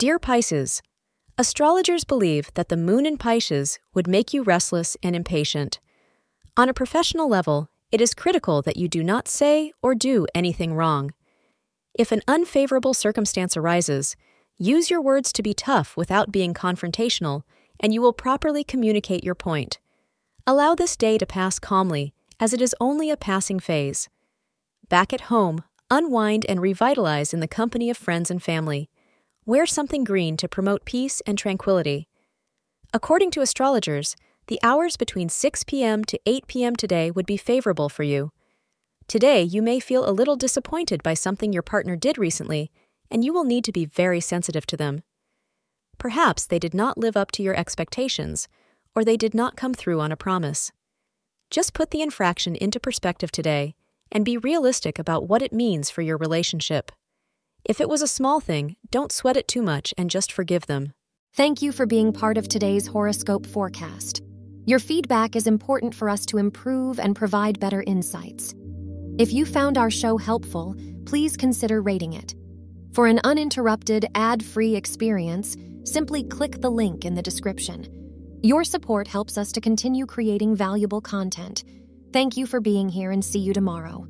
Dear Pisces, astrologers believe that the moon in Pisces would make you restless and impatient. On a professional level, it is critical that you do not say or do anything wrong. If an unfavorable circumstance arises, use your words to be tough without being confrontational, and you will properly communicate your point. Allow this day to pass calmly, as it is only a passing phase. Back at home, unwind and revitalize in the company of friends and family. Wear something green to promote peace and tranquility. According to astrologers, the hours between 6 p.m. to 8 p.m. today would be favorable for you. Today, you may feel a little disappointed by something your partner did recently, and you will need to be very sensitive to them. Perhaps they did not live up to your expectations, or they did not come through on a promise. Just put the infraction into perspective today and be realistic about what it means for your relationship. If it was a small thing, don't sweat it too much and just forgive them. Thank you for being part of today's horoscope forecast. Your feedback is important for us to improve and provide better insights. If you found our show helpful, please consider rating it. For an uninterrupted, ad free experience, simply click the link in the description. Your support helps us to continue creating valuable content. Thank you for being here and see you tomorrow.